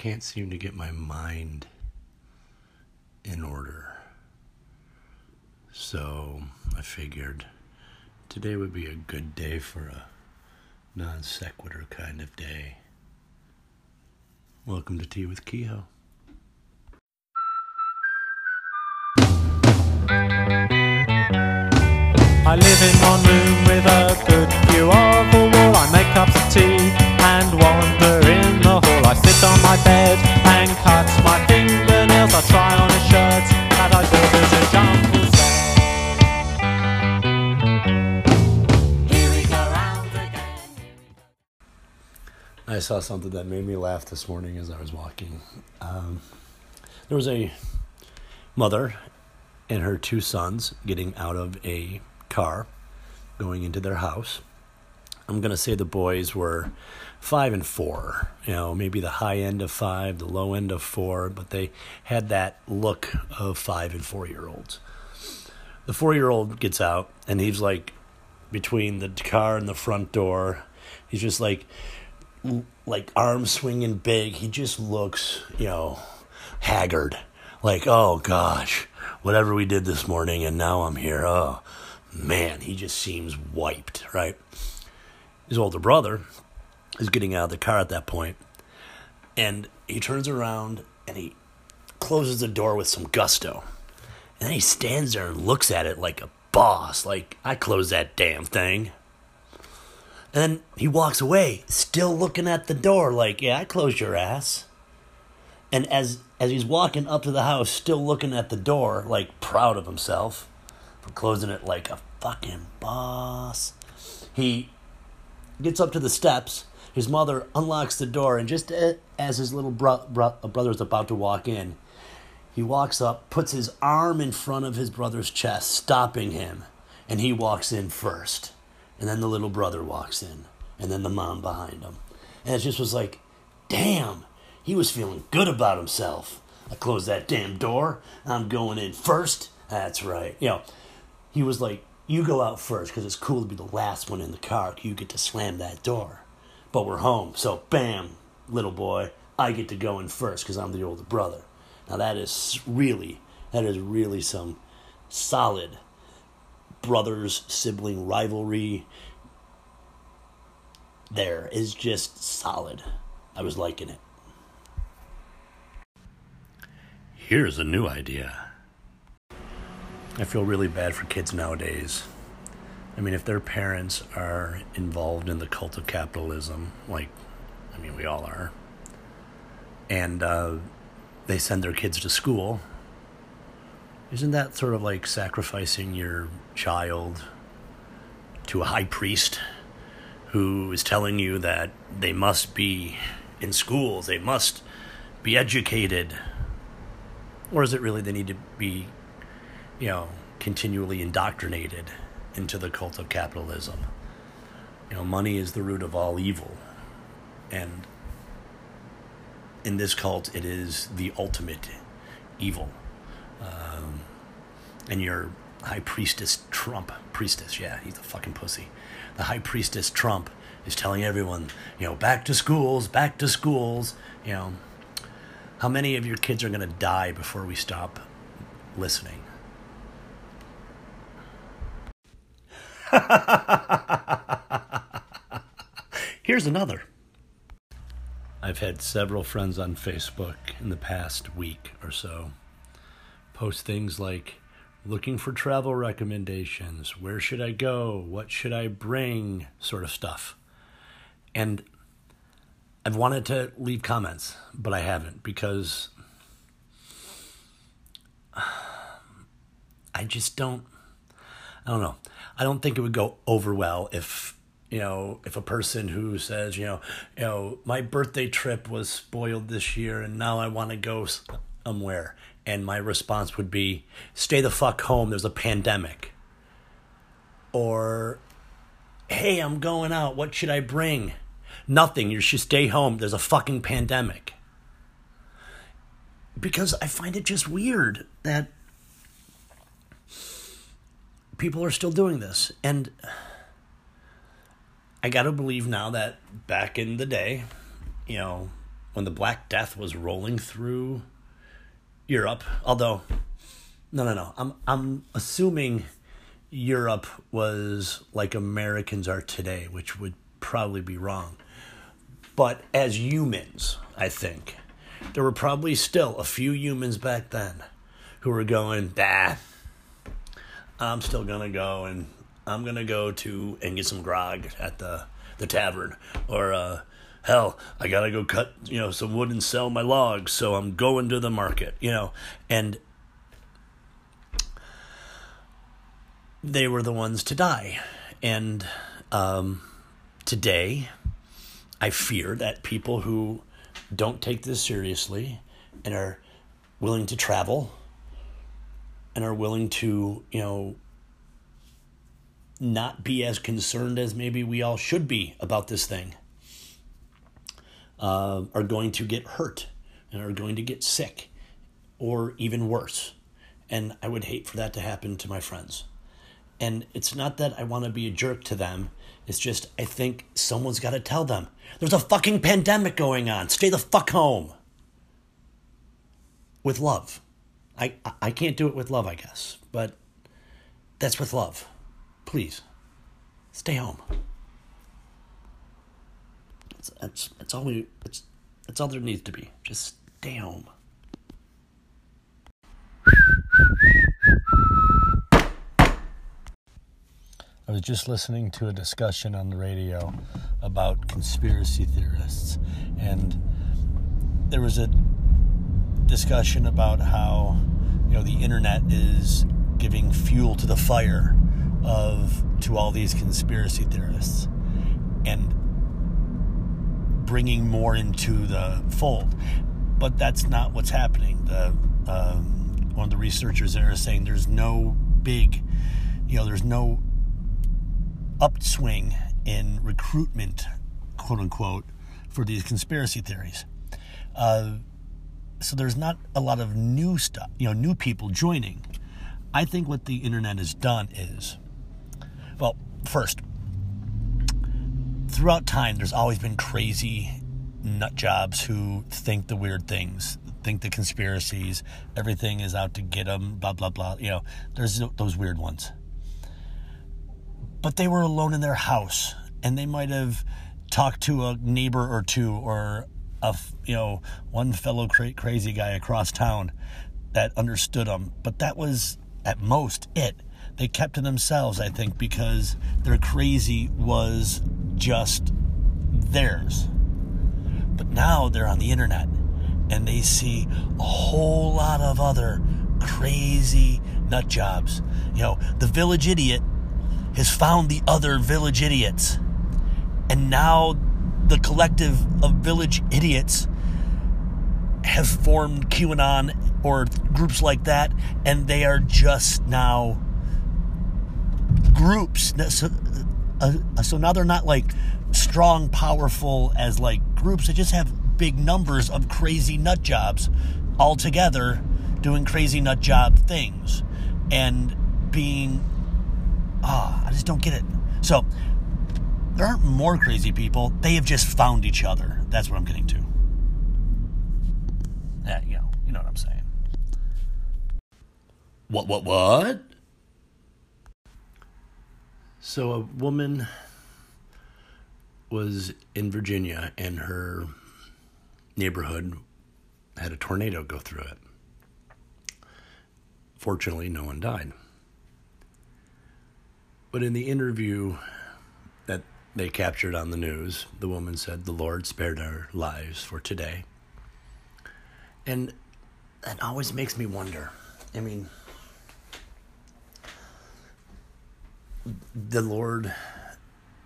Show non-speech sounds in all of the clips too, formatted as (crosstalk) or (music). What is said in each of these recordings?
can't seem to get my mind in order. So I figured today would be a good day for a non sequitur kind of day. Welcome to Tea with Kehoe. I live in one room with a good view of the wall. I make cups of tea saw something that made me laugh this morning as I was walking. Um, there was a mother and her two sons getting out of a car, going into their house. I'm going to say the boys were five and four, you know, maybe the high end of five, the low end of four, but they had that look of five and four year olds. The four year old gets out and he's like between the car and the front door. He's just like, like arms swinging big. He just looks, you know, haggard. Like, oh gosh, whatever we did this morning, and now I'm here. Oh man, he just seems wiped, right? His older brother is getting out of the car at that point, and he turns around and he closes the door with some gusto. And then he stands there and looks at it like a boss, like, I closed that damn thing. And then he walks away, still looking at the door, like, yeah, I closed your ass. And as as he's walking up to the house, still looking at the door, like proud of himself for closing it like a fucking boss, he gets up to the steps. His mother unlocks the door, and just as his little bro- bro- brother is about to walk in, he walks up, puts his arm in front of his brother's chest, stopping him, and he walks in first. And then the little brother walks in, and then the mom behind him. And it just was like, damn, he was feeling good about himself. I closed that damn door. I'm going in first. That's right. You know, he was like, you go out first because it's cool to be the last one in the car. You get to slam that door. But we're home. So, bam, little boy, I get to go in first because I'm the older brother. Now, that is really, that is really some solid brothers sibling rivalry. There is just solid. I was liking it. Here's a new idea. I feel really bad for kids nowadays. I mean, if their parents are involved in the cult of capitalism, like, I mean, we all are, and uh, they send their kids to school, isn't that sort of like sacrificing your child to a high priest who is telling you that they must be in schools, they must be educated? Or is it really they need to be, you know, continually indoctrinated into the cult of capitalism? You know, money is the root of all evil. And in this cult, it is the ultimate evil. Um, and your high priestess Trump, priestess, yeah, he's a fucking pussy. The high priestess Trump is telling everyone, you know, back to schools, back to schools, you know. How many of your kids are going to die before we stop listening? (laughs) Here's another. I've had several friends on Facebook in the past week or so post things like looking for travel recommendations, where should I go, what should I bring, sort of stuff. And I've wanted to leave comments, but I haven't because (sighs) I just don't I don't know. I don't think it would go over well if you know, if a person who says, you know, you know, my birthday trip was spoiled this year and now I want to go somewhere and my response would be stay the fuck home there's a pandemic. Or hey i'm going out what should i bring? Nothing you should stay home there's a fucking pandemic. Because i find it just weird that people are still doing this and i got to believe now that back in the day you know when the Black Death was rolling through Europe, although no, no, no. I'm I'm assuming Europe was like Americans are today, which would probably be wrong. But as humans, I think there were probably still a few humans back then who were going, "Bah, I'm still gonna go and I'm gonna go to and get some grog at the the tavern, or uh, hell, I gotta go cut you know some wood and sell my logs, so I'm going to the market, you know, and they were the ones to die, and um, today, I fear that people who don't take this seriously and are willing to travel and are willing to, you know, not be as concerned as maybe we all should be about this thing, uh, are going to get hurt and are going to get sick or even worse. And I would hate for that to happen to my friends. And it's not that I want to be a jerk to them. It's just I think someone's got to tell them. There's a fucking pandemic going on. Stay the fuck home. With love. I I can't do it with love, I guess, but that's with love. Please. Stay home. That's that's, that's all we that's that's all there needs to be. Just stay home. I was just listening to a discussion on the radio about conspiracy theorists, and there was a discussion about how you know the internet is giving fuel to the fire of to all these conspiracy theorists and bringing more into the fold but that's not what's happening the um, one of the researchers there is saying there's no big you know there's no upswing in recruitment, quote unquote, for these conspiracy theories. Uh, so there's not a lot of new stuff, you know, new people joining. I think what the internet has done is, well, first, throughout time, there's always been crazy nut jobs who think the weird things, think the conspiracies, everything is out to get them, blah, blah, blah. You know, there's those weird ones but they were alone in their house and they might have talked to a neighbor or two or a you know one fellow cra- crazy guy across town that understood them but that was at most it they kept to themselves i think because their crazy was just theirs but now they're on the internet and they see a whole lot of other crazy nut jobs you know the village idiot has found the other village idiots. And now the collective of village idiots have formed QAnon or groups like that, and they are just now groups. Uh, so now they're not like strong, powerful as like groups. They just have big numbers of crazy nut jobs all together doing crazy nut job things and being Ah, I just don't get it. So, there aren't more crazy people. They have just found each other. That's what I'm getting to. Yeah, you know, you know what I'm saying. What, what, what? So, a woman was in Virginia and her neighborhood had a tornado go through it. Fortunately, no one died. But in the interview that they captured on the news, the woman said, The Lord spared our lives for today. And that always makes me wonder. I mean, the Lord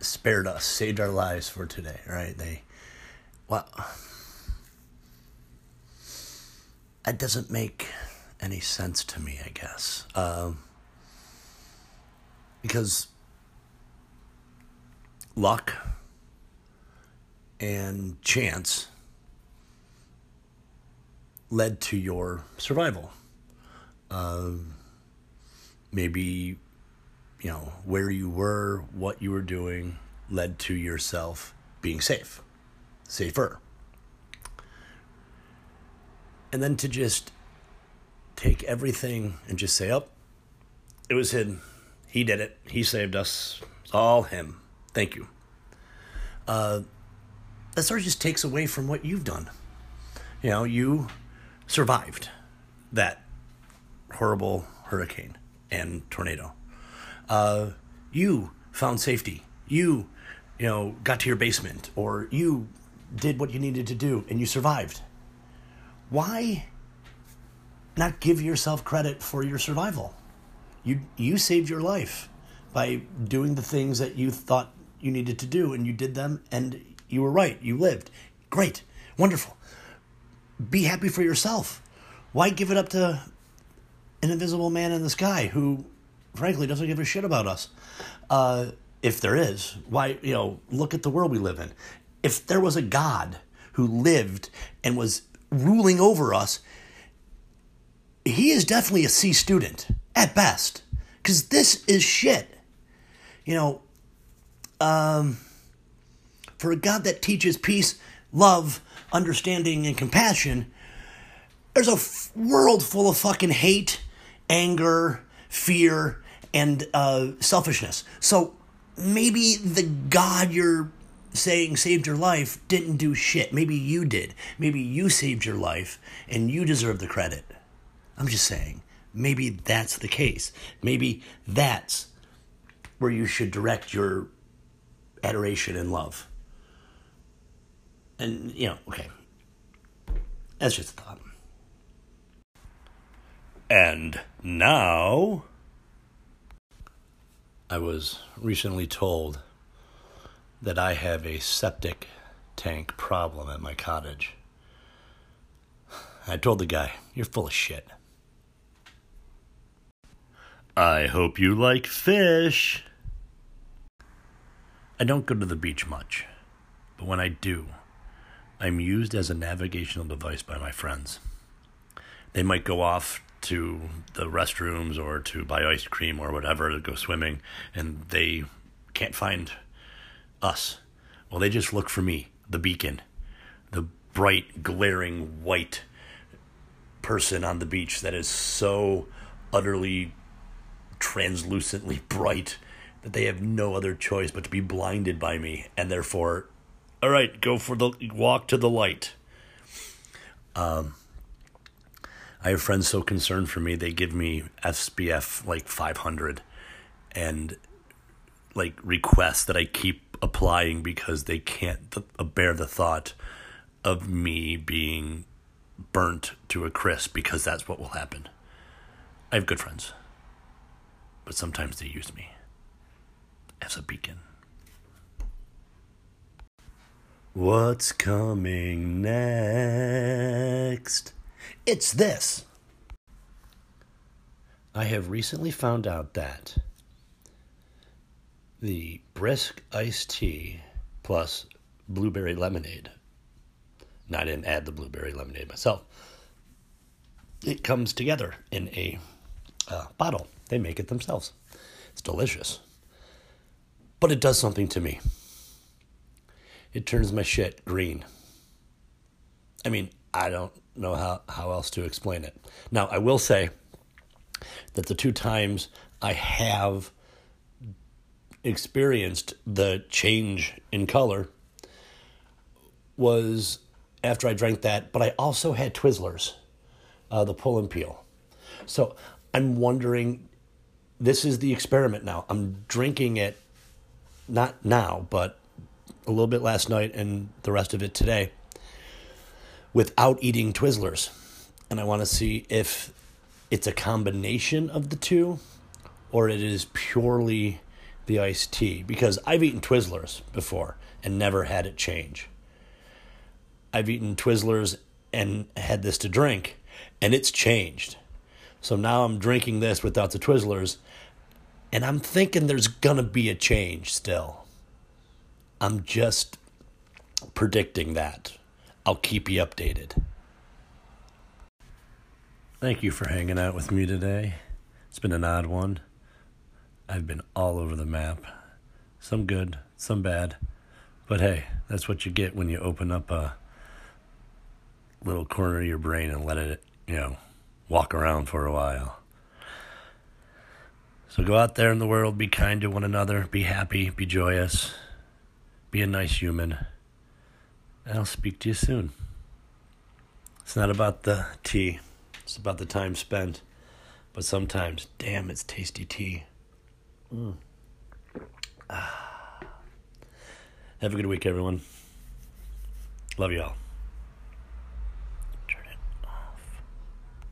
spared us, saved our lives for today, right? They, well, that doesn't make any sense to me, I guess. Um, because luck and chance led to your survival. Uh, maybe, you know, where you were, what you were doing led to yourself being safe, safer. And then to just take everything and just say, oh, it was him. He did it. He saved us. It's all him. Thank you. Uh, that sort of just takes away from what you've done. You know, you survived that horrible hurricane and tornado. Uh, you found safety. You, you know, got to your basement, or you did what you needed to do, and you survived. Why not give yourself credit for your survival? You you saved your life by doing the things that you thought you needed to do, and you did them, and you were right. You lived. Great, wonderful. Be happy for yourself. Why give it up to an invisible man in the sky who, frankly, doesn't give a shit about us? Uh, if there is, why, you know, look at the world we live in. If there was a God who lived and was ruling over us, he is definitely a C student at best. Because this is shit. You know, um, for a God that teaches peace, love, understanding, and compassion, there's a f- world full of fucking hate, anger, fear, and uh, selfishness. So maybe the God you're saying saved your life didn't do shit. Maybe you did. Maybe you saved your life and you deserve the credit. I'm just saying, maybe that's the case. Maybe that's where you should direct your adoration and love. And, you know, okay. That's just a thought. And now. I was recently told that I have a septic tank problem at my cottage. I told the guy, You're full of shit. I hope you like fish. I don't go to the beach much, but when I do, I'm used as a navigational device by my friends. They might go off to the restrooms or to buy ice cream or whatever to go swimming, and they can't find us. Well, they just look for me, the beacon, the bright, glaring white person on the beach that is so utterly translucently bright that they have no other choice but to be blinded by me and therefore all right go for the walk to the light um I have friends so concerned for me, they give me SPF like 500 and like requests that I keep applying because they can't th- uh, bear the thought of me being burnt to a crisp because that's what will happen. I have good friends, but sometimes they use me as a beacon. What's coming next? It's this. I have recently found out that the brisk iced tea plus blueberry lemonade, and I didn't add the blueberry lemonade myself, it comes together in a uh, bottle. They make it themselves. It's delicious. But it does something to me. It turns my shit green. I mean, I don't know how, how else to explain it. Now, I will say that the two times I have experienced the change in color was after I drank that, but I also had Twizzlers, uh, the pull and peel. So I'm wondering, this is the experiment now. I'm drinking it, not now, but a little bit last night and the rest of it today without eating Twizzlers. And I want to see if it's a combination of the two or it is purely the iced tea. Because I've eaten Twizzlers before and never had it change. I've eaten Twizzlers and had this to drink and it's changed. So now I'm drinking this without the Twizzlers and I'm thinking there's going to be a change still. I'm just predicting that. I'll keep you updated. Thank you for hanging out with me today. It's been an odd one. I've been all over the map. Some good, some bad. But hey, that's what you get when you open up a little corner of your brain and let it, you know, walk around for a while. So go out there in the world, be kind to one another, be happy, be joyous, be a nice human. I'll speak to you soon. It's not about the tea, it's about the time spent. But sometimes, damn, it's tasty tea. Mm. Ah. Have a good week, everyone. Love you all.